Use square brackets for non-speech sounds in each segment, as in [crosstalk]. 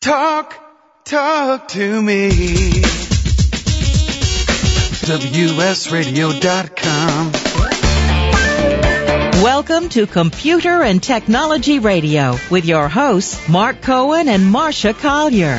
Talk, talk to me. WSRadio.com. Welcome to Computer and Technology Radio with your hosts, Marc Cohen and Marsha Collier.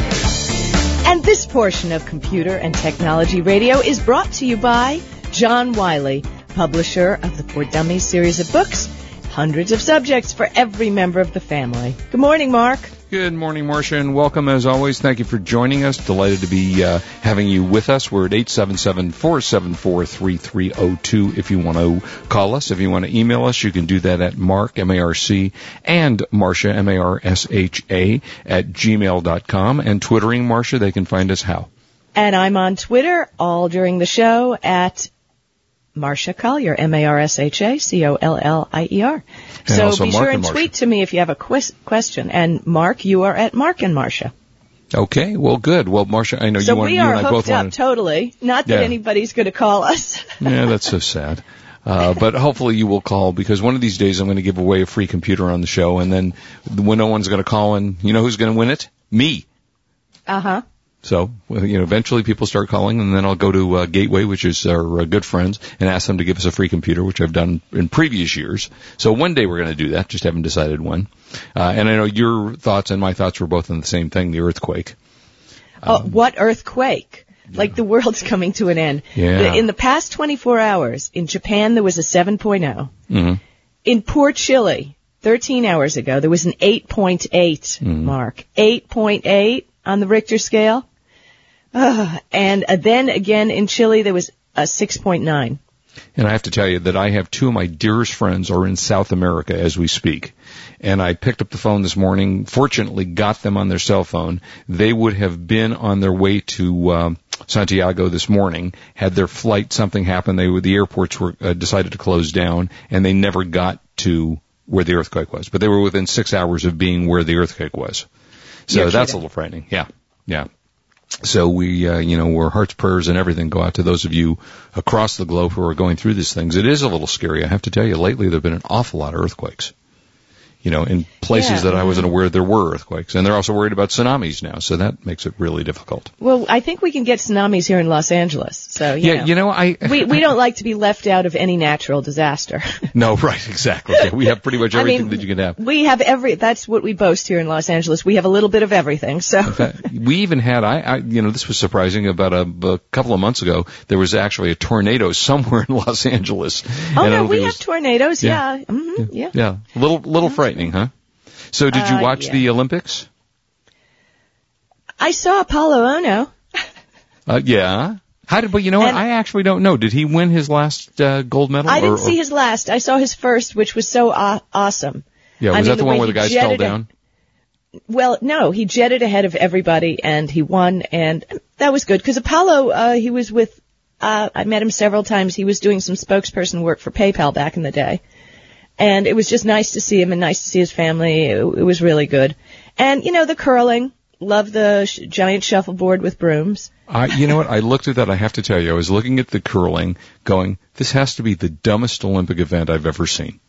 And this portion of Computer and Technology Radio is brought to you by John Wiley, publisher of the For Dummies series of books, hundreds of subjects for every member of the family. Good morning, Marc. Good morning, Marsha, and welcome as always. Thank you for joining us. Delighted to be uh, having you with us. We're at 877-474-3302 if you want to call us. If you want to email us, you can do that at marc, M-A-R-C, and Marsha, M-A-R-S-H-A, at gmail.com. And twittering Marsha, they can find us how? And I'm on Twitter all during the show at Marsha Collier, M-A-R-S-H-A-C-O-L-L-I-E-R. And So be Marc sure and and tweet to me if you have a quis- question. And Marc, you are at Marc and Marsha. Okay, well, good. Well, Marsha, I know So you want you and I both want totally. Not that Yeah. anybody's going to call us. [laughs] Yeah, that's so sad. Uh, but hopefully you will call because one of these days I'm going to give away a free computer on the show, and then when no one's going to call in, you know who's going to win it? Me. Uh huh. So, you know, eventually people start calling, and then I'll go to uh, Gateway, which is our uh, good friends, and ask them to give us a free computer, which I've done in previous years. So one day we're going to do that, just haven't decided when. Uh, and I know your thoughts and my thoughts were both on the same thing, the earthquake. Oh, what earthquake? Like the world's [laughs] coming to an end. Yeah. In the past 24 hours, in Japan there was a 7.0. hmm In Port Chile, 13 hours ago, there was an 8.8 mark. 8.8 on the Richter scale. Ugh. [sighs] and uh, then again in Chile, there was a 6.9. And I have to tell you that I have two of my dearest friends are in South America as we speak. And I picked up the phone this morning, fortunately got them on their cell phone. They would have been on their way to um, Santiago this morning had their flight something happened. They were, the airports were uh, decided to close down and they never got to where the earthquake was. But they were within 6 hours of being where the earthquake was. So You're that's kidding. a little frightening. Yeah. Yeah. So we, uh, you know, our hearts, prayers, and everything go out to those of you across the globe who are going through these things. It is a little scary. I have to tell you, lately there have been an awful lot of earthquakes. You know, in places Yeah. that I wasn't aware there were earthquakes. And they're also worried about tsunamis now, so that makes it really difficult. Well, I think we can get tsunamis here in Los Angeles. So, you yeah, know. you know, I, we, we don't like to be left out of any natural disaster. [laughs] no, right, exactly. Yeah, we have pretty much I everything mean, that you can have. We have every, that's what we boast here in Los Angeles. We have a little bit of everything. So, fact, we even had, I, I, you know, this was surprising. About a, a couple of months ago, there was actually a tornado [laughs] somewhere in Los Angeles. oh no, we it have tornadoes. Yeah. Yeah. hmm yeah. Yeah, little, little frightening, huh? So, did you Uh, watch yeah. the Olympics? I saw Apolo Ohno. Uh, yeah. How did? But you know what? And- I actually don't know. Did he win his last uh, gold medal? I or- didn't or- see his last. I saw his first, which was so aw- awesome. Yeah, I was mean, that the, the one where the he guys fell down? Well, no, he jetted ahead of everybody and he won and that was good because Apollo, uh, he was with, uh, I met him several times. He was doing some spokesperson work for PayPal back in the day. And it was just nice to see him and nice to see his family. It, it was really good. And, you know, the curling. Love the sh- giant shuffleboard with brooms. I, you know what? I looked at that. I have to tell you, I was looking at the curling, going, "This has to be the dumbest Olympic event I've ever seen."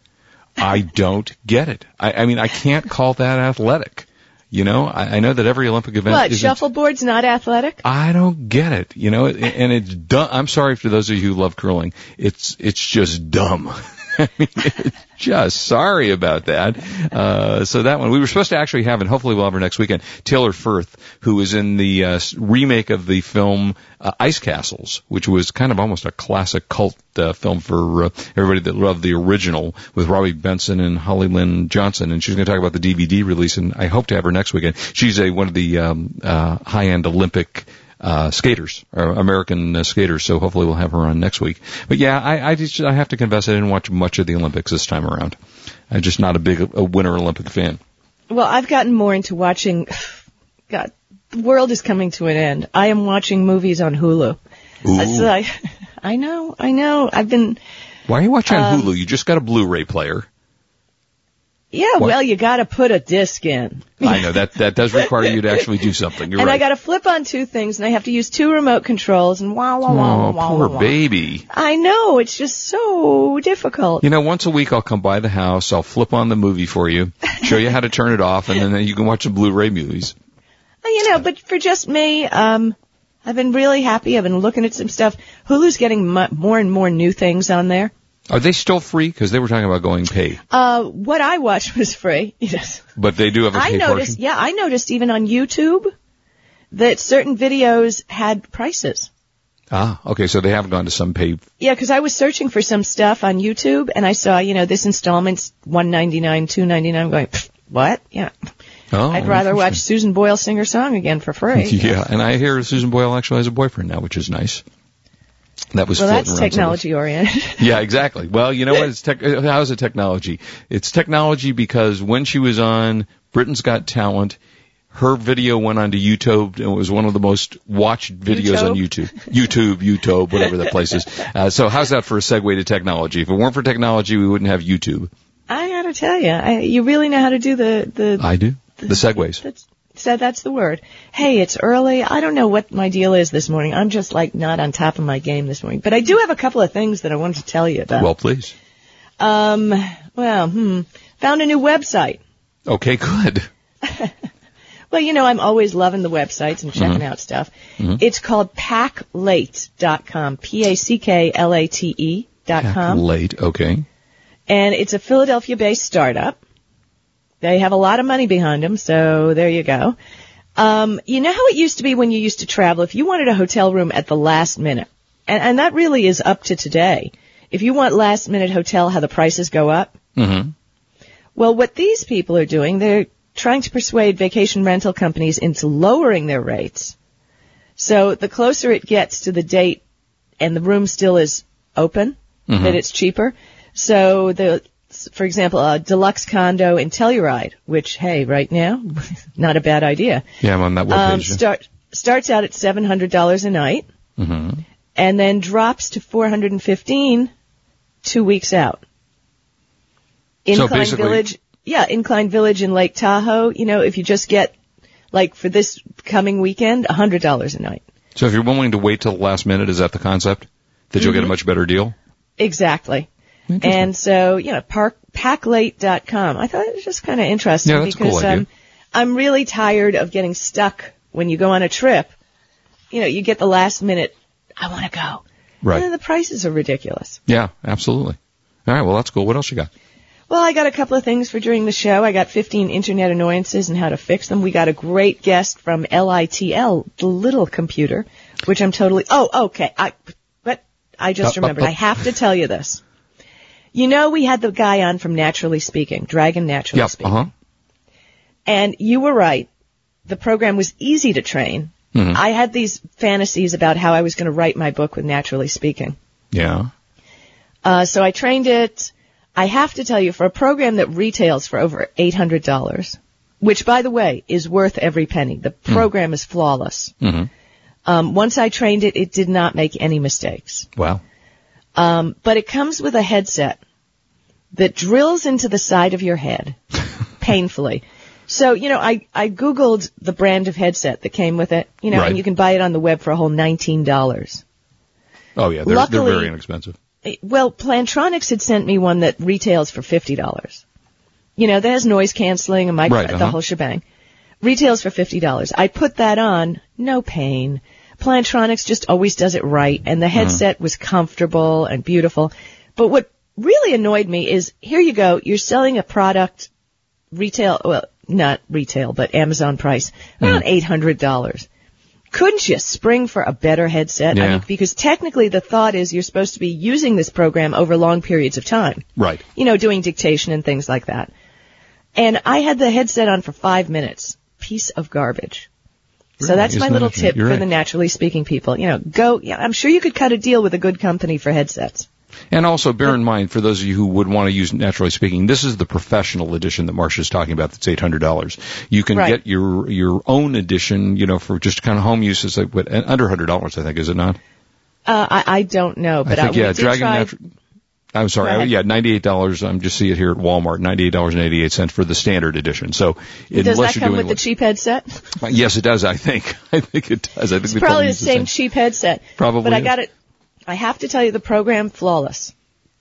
I don't get it. I, I mean, I can't call that athletic. You know, I, I know that every Olympic event What, shuffleboard's not athletic? I don't get it. You know, and it's dumb. I'm sorry for those of you who love curling. It's it's just dumb. [laughs] [laughs] Mean, [laughs] just sorry about that. Uh, so that one we were supposed to actually have, and hopefully we'll have her next weekend. Taylor Firth, who is in the uh, remake of the film uh, Ice Castles, which was kind of almost a classic cult uh, film for uh, everybody that loved the original with Robby Benson and Holly Lynn Johnson. And she's going to talk about the DVD release, and I hope to have her next weekend. She's a one of the um, uh, high-end Olympic uh, skaters, or American uh, skaters. So hopefully we'll have her on next week. But yeah, I, I just I have to confess I didn't watch much of the Olympics this time around. I'm just not a big a Winter Olympic fan. Well, I've gotten more into watching, God, the world is coming to an end. I am watching movies on Hulu. It's like, [laughs] I know, I know. I've been, Why are you watching on Um, Hulu? You just got a Blu-ray player. Yeah, What? well, you gotta put a disc in. I know that that does require you to actually do something. You're [laughs] and right. I gotta flip on two things and I have to use two remote controls and wow, wow, wow, oh, wow, poor wow. baby. I know, it's just so difficult. You know, once a week I'll come by the house, I'll flip on the movie for you, show you how to turn it off, and then you can watch the Blu-ray movies. [laughs] You know, but for just me, um, I've been really happy. I've been looking at some stuff. Hulu's getting more and more new things on there. Are they still free? Because they were talking about going pay, Uh, what I watched was free. [laughs] Yes. but they do have a I noticed, portion. yeah, I noticed even on YouTube that certain videos had prices. Ah, okay. So they have gone to some pay. Yeah, because I was searching for some stuff on YouTube and I saw, you know, this installment's one ninety nine, two ninety nine. I'm going, what? Yeah, Oh, I'd rather watch. Susan Boyle sing her song again for free. [laughs] Yeah, and I hear Susan Boyle actually has a boyfriend now, which is nice. That was Well, that's technology oriented. [laughs] [laughs] Yeah, exactly. Well, you know what? It's tech, uh, how is it technology? It's technology because when she was on Britain's Got Talent, her video went onto YouTube and it was one of the most watched videos on YouTube. YouTube, YouTube, whatever that place is. [laughs] Uh, so how's that for a segue to technology? If it weren't for technology, we wouldn't have YouTube. I gotta tell you, I, you really know how to do the the. I do. The segues. That's, so that's the word. Hey, it's early. I don't know what my deal is this morning. I'm just like not on top of my game this morning. But I do have a couple of things that I wanted to tell you about. Well, please. um, well, hmm, found a new website. Okay, good. [laughs] Well, you know, I'm always loving the websites and checking out stuff. It's called packlate.com, P-A-C-K-L-A-T-E dot com. Late. Okay. and it's a Philadelphia-based startup. They have a lot of money behind them, so there you go. Um, you know how it used to be when you used to travel? If you wanted a hotel room at the last minute, and, and that really is up to today. If you want last minute hotel, how the prices go up. Mm-hmm. Well, what these people are doing, they're trying to persuade vacation rental companies into lowering their rates. So the closer it gets to the date and the room still is open, Mhm. that it's cheaper. So the, for example, a deluxe condo in Telluride, which, hey, right now, [laughs] not a bad idea, Yeah, I'm on that webpage. um, start, starts out at $700 a night mm-hmm. and then drops to 415 two weeks out. Incline basically- Village, yeah, Incline Village in Lake Tahoe, you know, if you just get, like for this coming weekend, $100 a night. So if you're willing to wait till the last minute, is that the concept? That you'll get a Mm-hmm. much better deal? Exactly. And so, you know, park, packlate.com. I thought it was just kind of interesting Yeah, a cool because um, I'm really tired of getting stuck when you go on a trip. You know, you get the last minute, I want to go. Right. And the prices are ridiculous. Yeah, absolutely. All right, well that's cool. What else you got? Well, I got a couple of things for during the show. I got 15 internet annoyances and how to fix them. We got a great guest from LITL, the little computer, which I'm totally, oh, okay. I, but I just remembered. I have to tell you this. You know, we had the guy on from Naturally Speaking, Dragon Naturally Yep. Speaking. Uh huh. And you were right. The program was easy to train. Mhm. I had these fantasies about how I was going to write my book with Naturally Speaking. Yeah. Uh, so I trained it. I have to tell you, for a program that retails for over $800, which by the way is worth every penny, the program is flawless. Mm-hmm. Um, once I trained it, it did not make any mistakes. Wow. Um, but it comes with a headset that drills into the side of your head [laughs] painfully. So, you know, I, I Googled the brand of headset that came with it, you know, Right. and you can buy it on the web for a whole $19. Oh yeah, they're, they're Luckily- very inexpensive. Well, Plantronics had sent me one that retails for fifty dollars. You know, that has noise canceling and mic, Right, the uh-huh. whole shebang. Retails for fifty dollars. I put that on, no pain. Plantronics just always does it right, and the Uh-huh. headset was comfortable and beautiful. But what really annoyed me is, here you go, you're selling a product retail, well, not retail, but Amazon price, around eight hundred dollars. Couldn't you spring for a better headset? I mean, because technically the thought is you're supposed to be using this program over long periods of time. Right. You know, doing dictation and things like that. And I had the headset on for five minutes. Piece of garbage. So that's my Isn't little tip for right. the naturally speaking people. You know, go, yeah, I'm sure you could cut a deal with a good company for headsets. And also bear in mind, for those of you who would want to use Naturally Speaking, this is the professional edition that Marsha's talking about. That's eight hundred dollars. You can Right. get your your own edition, you know, for just kind of home use. It's like what under hundred dollars, I think, is it not? Uh, I, I don't know, but I think we yeah, Dragon. try- Natu- I'm sorry, yeah, ninety eight dollars. I'm just see it here at Walmart, ninety eight dollars and eighty eight cents for the standard edition. So Does that come doing with the cheap headset? yes, it does. I think. [laughs] I think it does. I think It's probably the use same cheap headset. Probably But I got it. I have to tell you, the program flawless.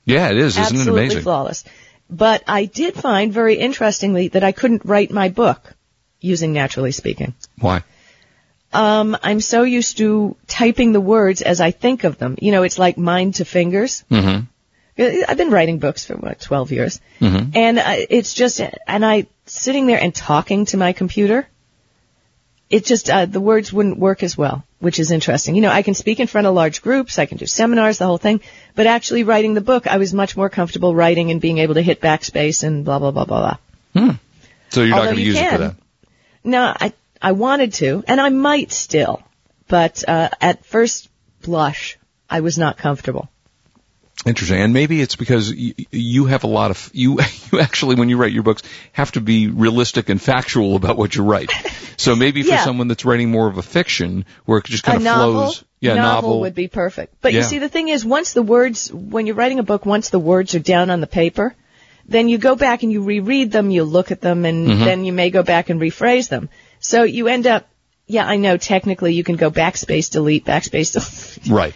Yeah, it is. Isn't Absolutely it amazing? flawless. But I did find very interestingly that I couldn't write my book using naturally speaking. Why? Um, I'm so used to typing the words as I think of them. You know, it's like mind to fingers. Mm-hmm. I've been writing books for what 12 years, Mhm. and uh, it's just and I sitting there and talking to my computer. It just uh, the words wouldn't work as well, which is interesting. You know, I can speak in front of large groups, I can do seminars, the whole thing, but actually writing the book, I was much more comfortable writing and being able to hit backspace and blah blah blah blah blah. Hmm. So you're not going to use it for that. No, I I wanted to, and I might still, but uh, at first blush, I was not comfortable. Interesting. And maybe it's because you, you have a lot of, you, [laughs] you actually, when you write your books, have to be realistic and factual about what you write. [laughs] So maybe for Yeah. someone that's writing more of a fiction, where it just kind a of novel, flows. Yeah, novel, would be perfect. But you see, the thing is, once the words, when you're writing a book, once the words are down on the paper, then you go back and you reread them, you look at them, and Mhm. then you may go back and rephrase them. So you end up, yeah, I know technically you can go backspace delete, backspace [laughs] delete, Right.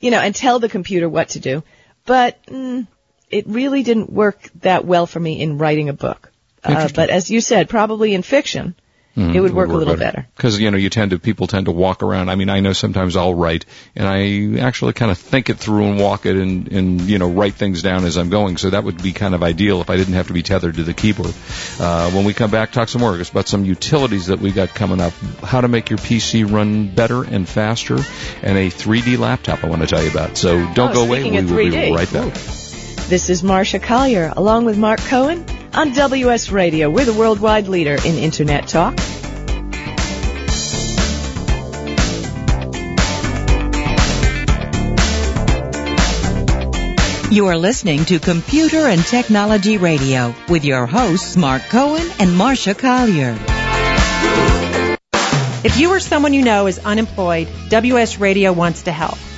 you know, and tell the computer what to do. But mm, it really didn't work that well for me in writing a book. Uh, but as you said, probably in fiction, Mm, it would work, a little better. Because, you know, you tend to, people tend to walk around. I mean, I know sometimes I'll write and I actually kind of think it through and walk it and, and, you know, write things down as I'm going. So that would be kind of ideal if I didn't have to be tethered to the keyboard. Uh, when we come back, talk some more about some utilities that we got coming up, how to make your PC run better and faster, and a 3D laptop I want to tell you about. So don't Oh, go away. We will be 3D. right back. This is Marsha Collier, along with Marc Cohen, on WS Radio. We're the worldwide leader in Internet talk. You are listening to Computer and Technology Radio with your hosts Marc Cohen and Marsha Collier. If you or someone you know is unemployed, WS Radio wants to help.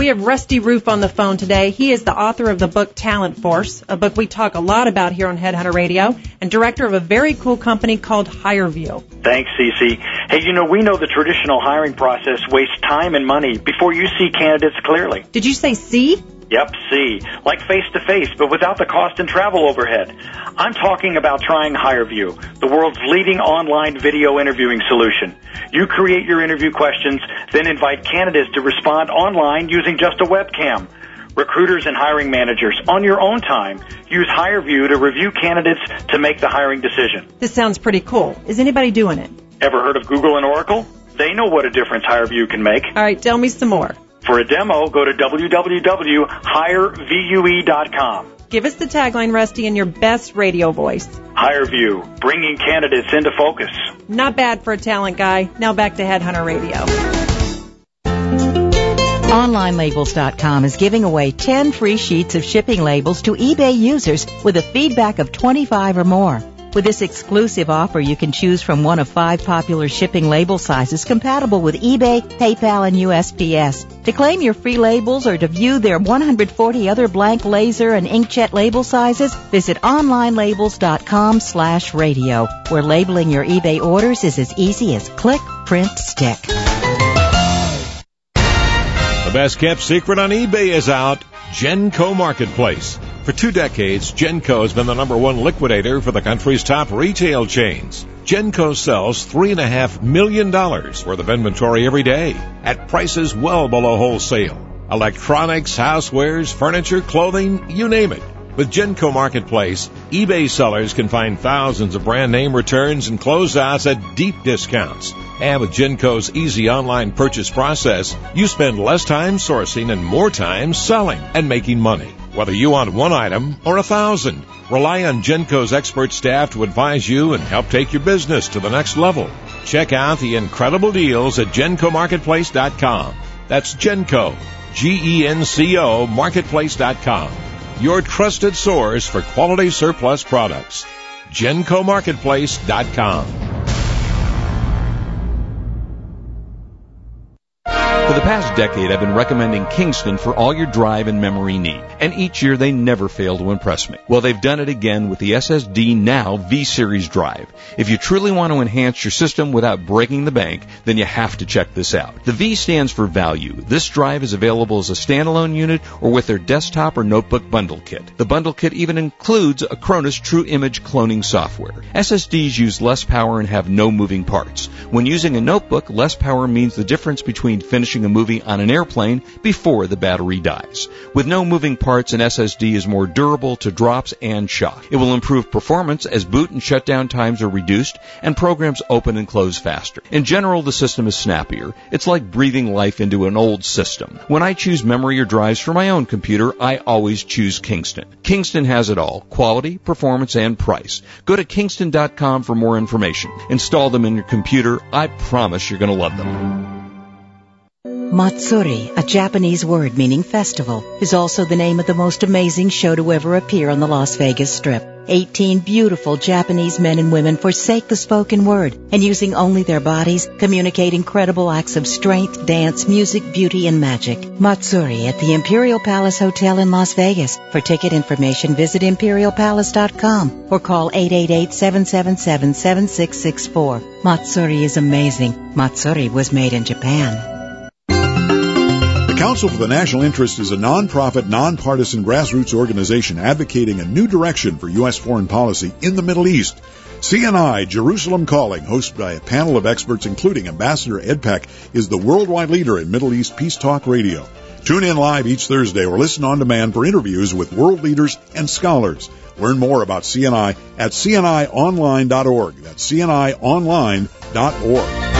We have Rusty Rueff on the phone today. He is the author of the book Talent Force, a book we talk a lot about here on Headhunter Radio, and director of a very cool company called HireVue. Thanks, Cece. Hey, you know, we know the traditional hiring process wastes time and money before you see candidates clearly. Did you say C? Yep, see, like face to face, but without the cost and travel overhead. I'm talking about trying HireVue, the world's leading online video interviewing solution. You create your interview questions, then invite candidates to respond online using just a webcam. Recruiters and hiring managers, on your own time, use HireVue to review candidates to make the hiring decision. This sounds pretty cool. Is anybody doing it? Ever heard of Google and Oracle? They know what a difference HireVue can make. All right, tell me some more. For a demo, go to www.hirevue.com. Give us the tagline, Rusty, in your best radio voice. HireVue, bringing candidates into focus. Not bad for a talent guy. Now back to Headhunter Radio. OnlineLabels.com is giving away 10 free sheets of shipping labels to eBay users with a feedback of 25 or more. With this exclusive offer, you can choose from one of five popular shipping label sizes compatible with eBay, PayPal, and USPS. To claim your free labels or to view their 140 other blank laser and inkjet label sizes, visit onlinelabels.com slash radio, where labeling your eBay orders is as easy as click, print, stick. The best kept secret on eBay is out Genco Marketplace. For two decades, Genco has been the number one liquidator for the country's top retail chains. Genco sells $3.5 million worth of inventory every day at prices well below wholesale. Electronics, housewares, furniture, clothing, you name it. With Genco Marketplace, eBay sellers can find thousands of brand name returns and closeouts at deep discounts. And with Genco's easy online purchase process, you spend less time sourcing and more time selling and making money. Whether you want one item or a thousand, rely on Genco's expert staff to advise you and help take your business to the next level. Check out the incredible deals at GencoMarketplace.com. That's Genco, G-E-N-C-O Marketplace.com. Your trusted source for quality surplus products. GencoMarketplace.com. past decade, I've been recommending Kingston for all your drive and memory need, and each year they never fail to impress me. Well, they've done it again with the SSD Now V-Series drive. If you truly want to enhance your system without breaking the bank, then you have to check this out. The V stands for value. This drive is available as a standalone unit or with their desktop or notebook bundle kit. The bundle kit even includes Acronis True Image cloning software. SSDs use less power and have no moving parts. When using a notebook, less power means the difference between finishing a movie on an airplane before the battery dies. With no moving parts, an SSD is more durable to drops and shock. It will improve performance as boot and shutdown times are reduced and programs open and close faster. In general, the system is snappier. It's like breathing life into an old system. When I choose memory or drives for my own computer, I always choose Kingston. Kingston has it all. Quality, performance, and price. Go to kingston.com for more information. Install them in your computer. I promise you're going to love them. Matsuri, a Japanese word meaning festival, is also the name of the most amazing show to ever appear on the Las Vegas Strip. 18 beautiful Japanese men and women forsake the spoken word and using only their bodies communicate incredible acts of strength, dance, music, beauty, and magic. Matsuri at the Imperial Palace Hotel in Las Vegas. For ticket information, visit imperialpalace.com or call 888-777-7664. Matsuri is amazing. Matsuri was made in Japan. Council for the National Interest is a nonprofit, nonpartisan grassroots organization advocating a new direction for U.S. foreign policy in the Middle East. CNI Jerusalem Calling, hosted by a panel of experts including Ambassador Ed Peck, is the worldwide leader in Middle East peace talk radio. Tune in live each Thursday or listen on demand for interviews with world leaders and scholars. Learn more about CNI at cnionline.org. That's cnionline.org.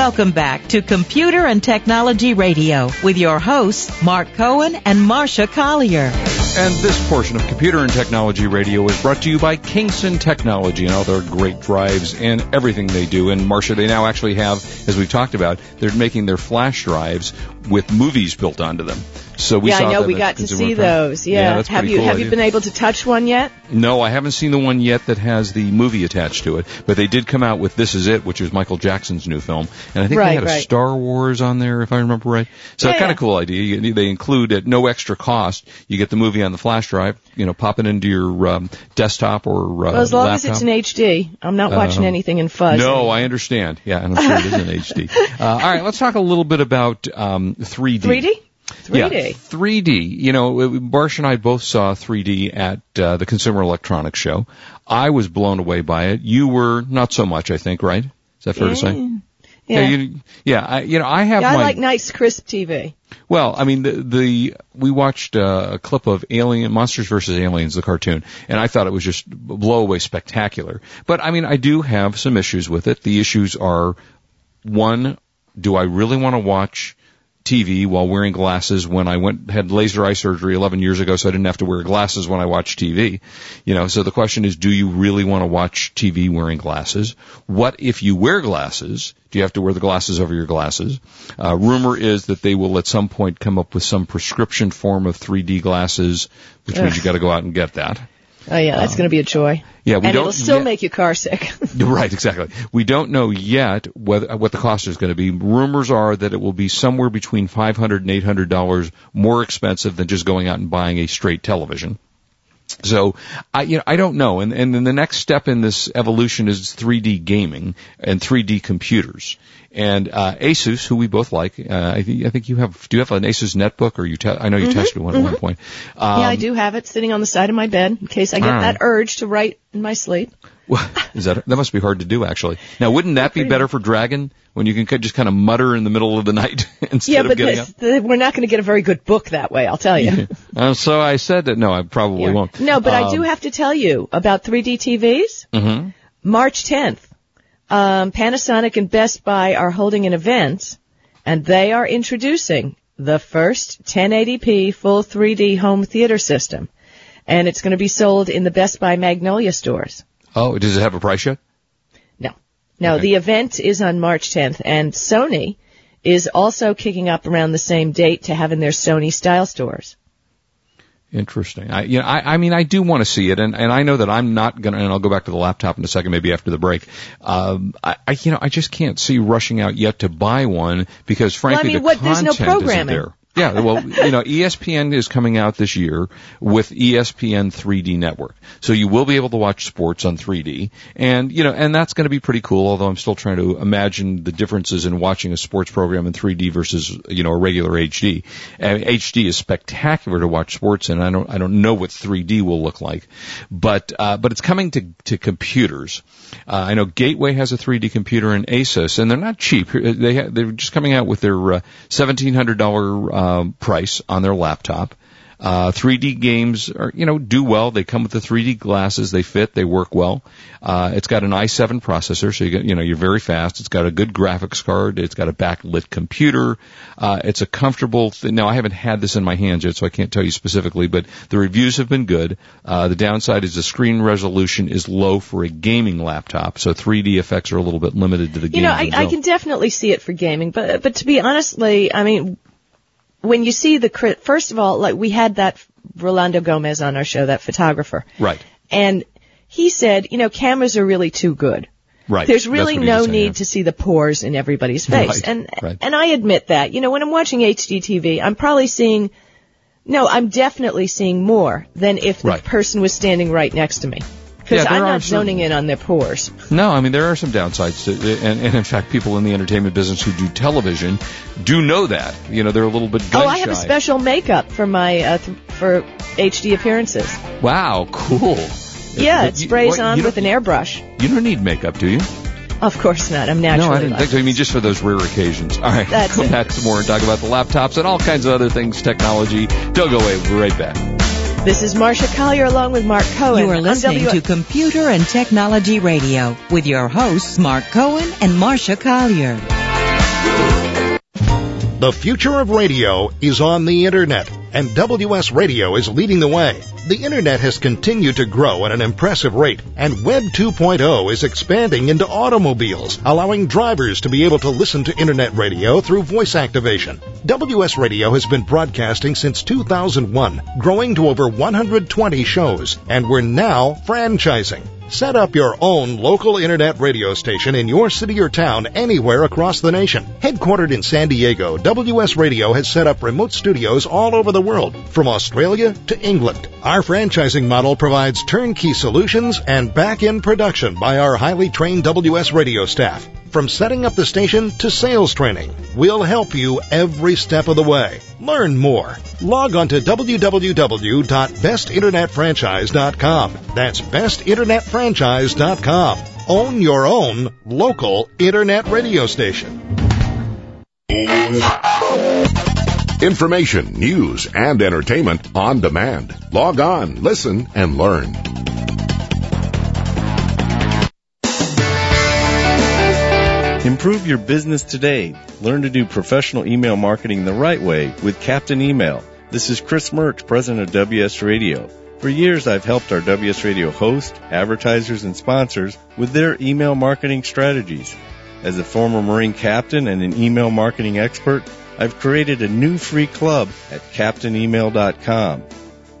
Welcome back to Computer and Technology Radio with your hosts, Marc Cohen and Marsha Collier. And this portion of Computer and Technology Radio is brought to you by Kingston Technology and all their great drives and everything they do. And Marsha, they now actually have, as we've talked about, they're making their flash drives with movies built onto them. So we yeah, saw I know we got to see those. Yeah, that's have you cool. have you been able to touch one yet? No, I haven't seen the one yet that has the movie attached to it, but they did come out with This Is It, which is Michael Jackson's new film, and I think Right, they had a. Star Wars on there, if I remember right. So Yeah, kind yeah. of cool idea. You, they include at no extra cost. You get the movie on the flash drive, you know, pop it into your um, desktop or uh, Well, as long laptop. as it's in HD, I'm not watching Um, anything in fuzz. No, I understand. Yeah, and I'm sure it is in HD. [laughs] Uh, all right, let's talk a little bit about um, 3D. 3D. 3D. Yeah, 3D. You know, Barsh and I both saw 3D at uh, the Consumer Electronics Show. I was blown away by it. You were not so much, I think, right? Is that fair to say? Yeah. you, yeah. I, you know, I have Yeah, I my. like nice, crisp TV. Well, I mean, the, the we watched uh, a clip of Alien Monsters versus Aliens, the cartoon, and I thought it was just blow away spectacular. But I mean, I do have some issues with it. The issues are one, do I really want to watch TV while wearing glasses when I went had laser eye surgery 11 years ago, so I didn't have to wear glasses when I watched TV. You know, so the question is, do you really want to watch TV wearing glasses? What if you wear glasses? Do you have to wear the glasses over your glasses? Uh, rumor is that they will at some point come up with some prescription form of 3D glasses, which means you got to go out and get that. Oh yeah, that's going to be a joy. Yeah, we and don't it'll still yet- make you car sick. [laughs] Right, exactly. We don't know yet whether, what the cost is going to be. Rumors are that it will be somewhere between five hundred and eight hundred dollars more expensive than just going out and buying a straight television. So I, you know, I don't know. And, and then the next step in this evolution is 3D gaming and 3D computers. And, uh, Asus, who we both like, uh, I think, I think you have, do you have an Asus netbook or you, te- I know you Mhm, tested one at one mhm. point. Um, yeah, I do have it sitting on the side of my bed in case I get right. that urge to write in my sleep. Well, [laughs] is that that must be hard to do actually? Now, wouldn't that be better for Dragon when you can just kind of mutter in the middle of the night [laughs] instead yeah, of but getting up? the, the, we're not going to get a very good book that way, I'll tell you. [laughs] Uh, so I said that no, I probably won't. No, but I do Um, have to tell you about 3D TVs. mhm. March 10th, um, Panasonic and Best Buy are holding an event, and they are introducing the first 1080p full 3D home theater system, and it's going to be sold in the Best Buy Magnolia stores. Oh, does it have a price yet? No, Okay. the event is on March 10th, and Sony is also kicking up around the same date to have in their Sony style stores. Interesting. I, you know, I, I mean, I do want to see it, and, and I know that I'm not gonna. And I'll go back to the laptop in a second, maybe after the break. Um, I, I, you know, I just can't see rushing out yet to buy one because, frankly, mean, the what- there's no content isn't there. Yeah, well, you know, ESPN is coming out this year with ESPN 3D network. So you will be able to watch sports on 3D. And, you know, and that's going to be pretty cool, although I'm still trying to imagine the differences in watching a sports program in 3D versus, you know, a regular HD. And HD is spectacular to watch sports in. I don't, I don't know what 3D will look like. But, uh, but it's coming to, to computers. Uh, I know Gateway has a 3D computer in Asus, and they're not cheap. They ha- they're just coming out with their uh, $1,700 um, price on their laptop. Uh, 3D games are, you know, do well. They come with the 3D glasses. They fit. They work well. Uh, it's got an i7 processor, so you get, you know, you're very fast. It's got a good graphics card. It's got a backlit computer. Uh, it's a comfortable. Th- now, I haven't had this in my hands yet, so I can't tell you specifically, but the reviews have been good. Uh, the downside is the screen resolution is low for a gaming laptop, so 3D effects are a little bit limited to the game. You know, I, I can definitely see it for gaming, but but to be honestly, I mean, when you see the crit, first of all, like we had that Rolando Gomez on our show, that photographer, Right. and he said, you know, cameras are really too good. Right. There's really no saying, need yeah. to see the pores in everybody's face, Right, and right. and I admit that. You know, when I'm watching HD TV, I'm probably seeing, no, I'm definitely seeing more than if the Right. person was standing right next to me. Because Yeah, I'm not certain- zoning in on their pores. No, I mean there are some downsides to, and, and in fact, people in the entertainment business who do television do know that. You know, they're a little bit Oh, I have a special makeup for my uh, th- for HD appearances. Wow, cool. Yeah, it you- sprays what, on with an airbrush. You don't need makeup, do you? Of course not. I'm naturally. no, I didn't think so. I mean, just for those rare occasions. All right, That's come it. back some more and talk about the laptops and all kinds of other things, technology. Don't go away. We'll be right back. This is Marsha Collier along with Marc Cohen. You are listening W- to Computer and Technology Radio with your hosts Marc Cohen and Marsha Collier. The future of radio is on the internet, and WS Radio is leading the way. The internet has continued to grow at an impressive rate, and Web 2.0 is expanding into automobiles, allowing drivers to be able to listen to internet radio through voice activation. WS Radio has been broadcasting since 2001, growing to over 120 shows, and we're now franchising. Set up your own local internet radio station in your city or town anywhere across the nation. Headquartered in San Diego, WS Radio has set up remote studios all over the world, from Australia to England. Our franchising model provides turnkey solutions and back-end production by our highly trained WS Radio staff. From setting up the station to sales training, we'll help you every step of the way. Learn more. Log on to www.bestinternetfranchise.com. That's bestinternetfranchise.com. Own your own local internet radio station. Information, news, and entertainment on demand. Log on, listen, and learn. Improve your business today. Learn to do professional email marketing the right way with Captain Email. This is Chris Mertz, president of WS Radio. For years, I've helped our WS Radio hosts, advertisers, and sponsors with their email marketing strategies. As a former Marine captain and an email marketing expert, I've created a new free club at captainemail.com.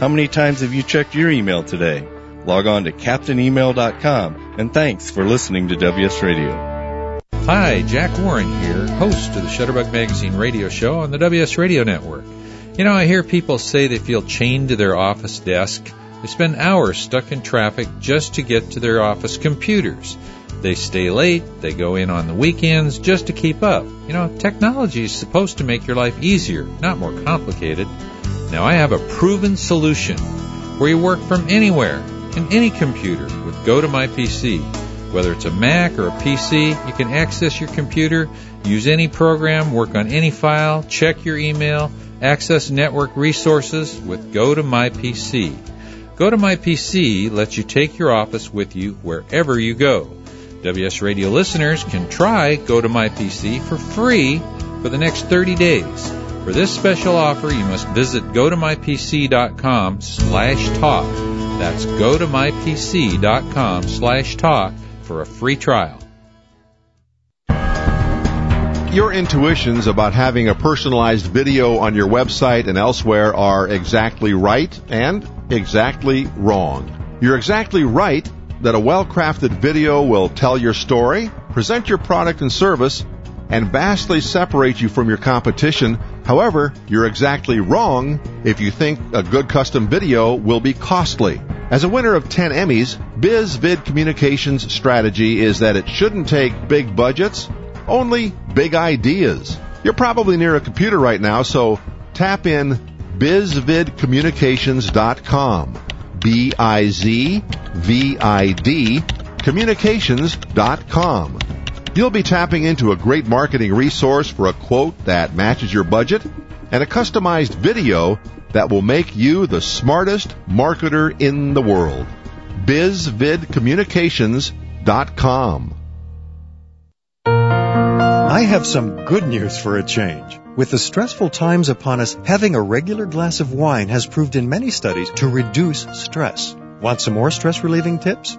How many times have you checked your email today? Log on to captainemail.com and thanks for listening to WS Radio. Hi, Jack Warren here, host of the Shutterbug Magazine radio show on the WS Radio Network. You know, I hear people say they feel chained to their office desk. They spend hours stuck in traffic just to get to their office computers. They stay late, they go in on the weekends just to keep up. You know, technology is supposed to make your life easier, not more complicated. Now I have a proven solution where you work from anywhere in any computer with GoToMyPC. Whether it's a Mac or a PC, you can access your computer, use any program, work on any file, check your email, access network resources with GoToMyPC. GoToMyPC lets you take your office with you wherever you go. WS Radio listeners can try GoToMyPC for free for the next 30 days. For this special offer, you must visit gotomypc.com slash talk. That's gotomypc.com slash talk for a free trial. Your intuitions about having a personalized video on your website and elsewhere are exactly right and exactly wrong. You're exactly right that a well-crafted video will tell your story, present your product and service, and vastly separate you from your competition. However, you're exactly wrong if you think a good custom video will be costly. As a winner of 10 Emmys, BizVid Communications' strategy is that it shouldn't take big budgets, only big ideas. You're probably near a computer right now, so tap in bizvidcommunications.com. B-I-Z-V-I-D communications.com. You'll be tapping into a great marketing resource for a quote that matches your budget and a customized video that will make you the smartest marketer in the world. bizvidcommunications.com. I have some good news for a change. With the stressful times upon us, having a regular glass of wine has proved in many studies to reduce stress. Want some more stress relieving tips?